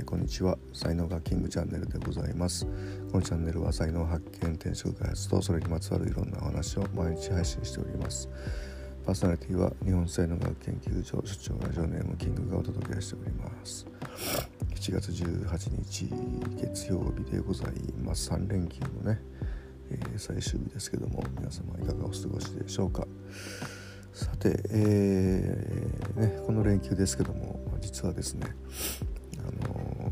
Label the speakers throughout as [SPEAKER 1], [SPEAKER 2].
[SPEAKER 1] ー、こんにちは。才能がキングチャンネルでございます。このチャンネルは才能発見転職開発とそれにまつわるいろんなお話を毎日配信しております。パーソナリティは日本才能学研究所所長ラジオネームキングがお届けしております。7月18日月曜日でございます。3連休のね、えー、最終日ですけども皆様いかがお過ごしでしょうか。さて、えーね、この連休ですけども実はですね、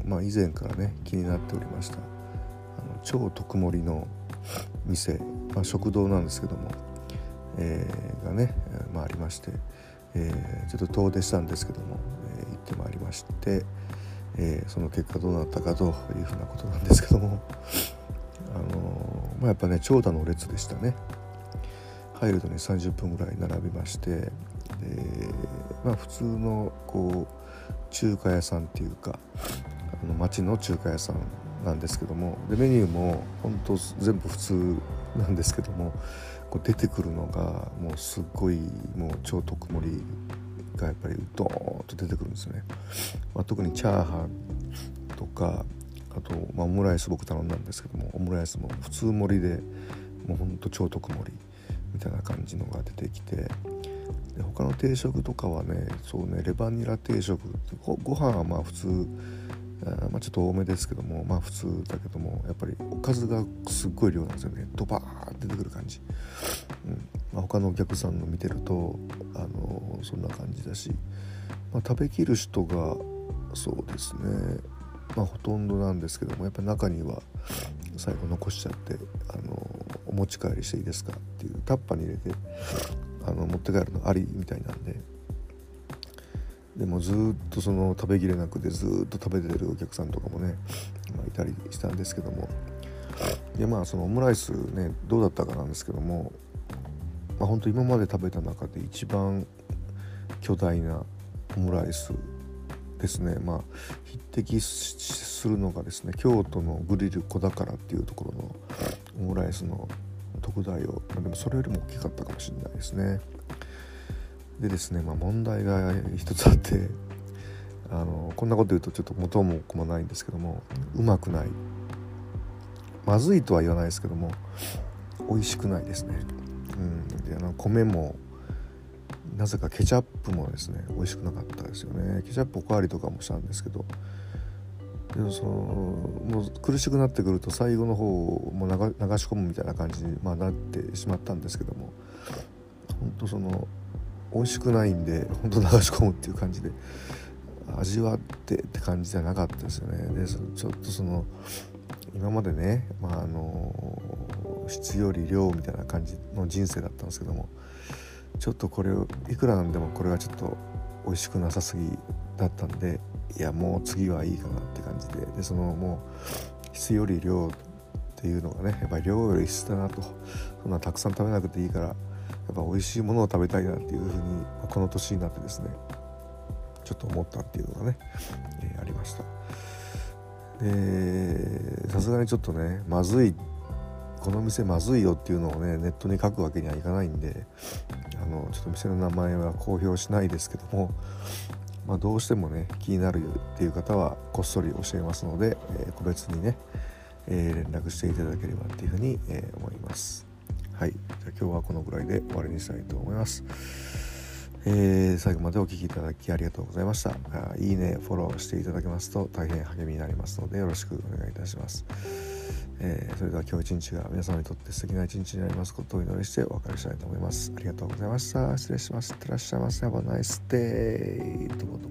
[SPEAKER 1] まあ、以前からね気になっておりましたあの超特盛の店、まあ、食堂なんですけども、えー、がね、まあ、ありまして、えー、ちょっと遠出したんですけども、えー、行ってまいりまして、え、その結果どうなったかというふうなことなんですけどもあのまあ、やっぱね長蛇の列でしたね。入るとね30分ぐらい並びましてでまあ普通のこう中華屋さんっていうかあの町の中華屋さんなんですけどもでメニューも本当全部普通なんですけどもこう出てくるのがもうすっごいもう超特盛りがやっぱりドーンと出てくるんですね、まあ、特にチャーハンとかあと、まあ、オムライス僕頼んだんですけどもオムライスも普通盛りでもうほんと超特盛りみたいな感じのが出てきてで他の定食とかはねそうねレバニラ定食ごご飯はまあ普通まあ、ちょっと多めですけどもまあ普通だけどもやっぱりおかずがすっごい量なんですよね。ドバーって出てくる感じ、うん。まあ、他のお客さんの見てるとあのそんな感じだし、まあ、食べきる人がそうですね。まあほとんどなんですけどもやっぱ中には最後残しちゃってあのお持ち帰りしていいですかっていうタッパに入れてあの持って帰るのありみたいなんででもずっとその食べきれなくてずっと食べてるお客さんとかもね、まあ、いたりしたんですけども。でまあそのオムライスねどうだったかなんですけどもまあ本当今まで食べた中で一番巨大なオムライスですね。まあ匹敵するのがですね京都のグリル小宝っていうところのオムライスの特大を、でもそれよりも大きかったかもしれないですね。でですね、まあ、問題が一つあってあのこんなこと言うとちょっと元も子もないんですけどもうまくない。まずいとは言わないですけども美味しくないですね、うん、であの米もなぜかケチャップもですね美味しくなかったですよね。ケチャップおかわりとかもしたんですけど。でもそのもう苦しくなってくると最後の方も流し込むみたいな感じに、まあ、なってしまったんですけども。本当その美味しくないんで本当流し込むっていう感じで味わってって感じじゃなかったですよね。でちょっとその今までね、まあ、あの質より量みたいな感じの人生だったんですけどもちょっとこれをいくらなんでもこれはちょっと美味しくなさすぎだったんでいやもう次はいいかなって感じで。でそのもう質より量っていうのがねやっぱり量より質だなとそんなたくさん食べなくていいからっぱ美味しいものを食べたいなっていうふうにこの年になってですねちょっと思ったっていうのがね、えー、ありました。でさすがにちょっとねまずいこの店まずいよっていうのをねネットに書くわけにはいかないんであのちょっと店の名前は公表しないですけども、まあ、どうしてもね気になるっていう方はこっそり教えますので、えー、個別にね、えー、連絡していただければっていうふうに、え、思います。はいじゃ今日はこのぐらいで終わりにしたいと思いますえー、最後までお聴きいただきありがとうございましたいいねフォローしていただけますと大変励みになりますのでよろしくお願いいたしますえー、それでは今日一日が皆様にとって素敵な一日になりますことをお祈りしてお別れしたいと思います。ありがとうございました。失礼します。いってらっしゃいませ。Have a nice day. とこと